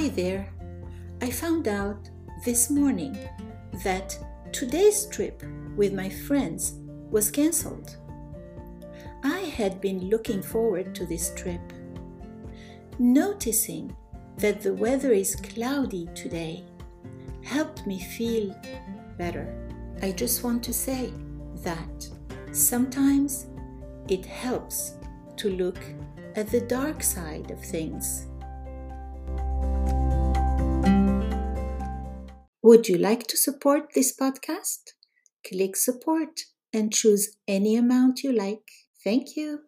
there, I found out this morning that today's trip with my friends was cancelled. I had been looking forward to this trip. Noticing that the weather is cloudy today helped me feel better. I just want to say that sometimes it helps to look at the dark side of things. Would you like to support this podcast? Click support and choose any amount you like. Thank you.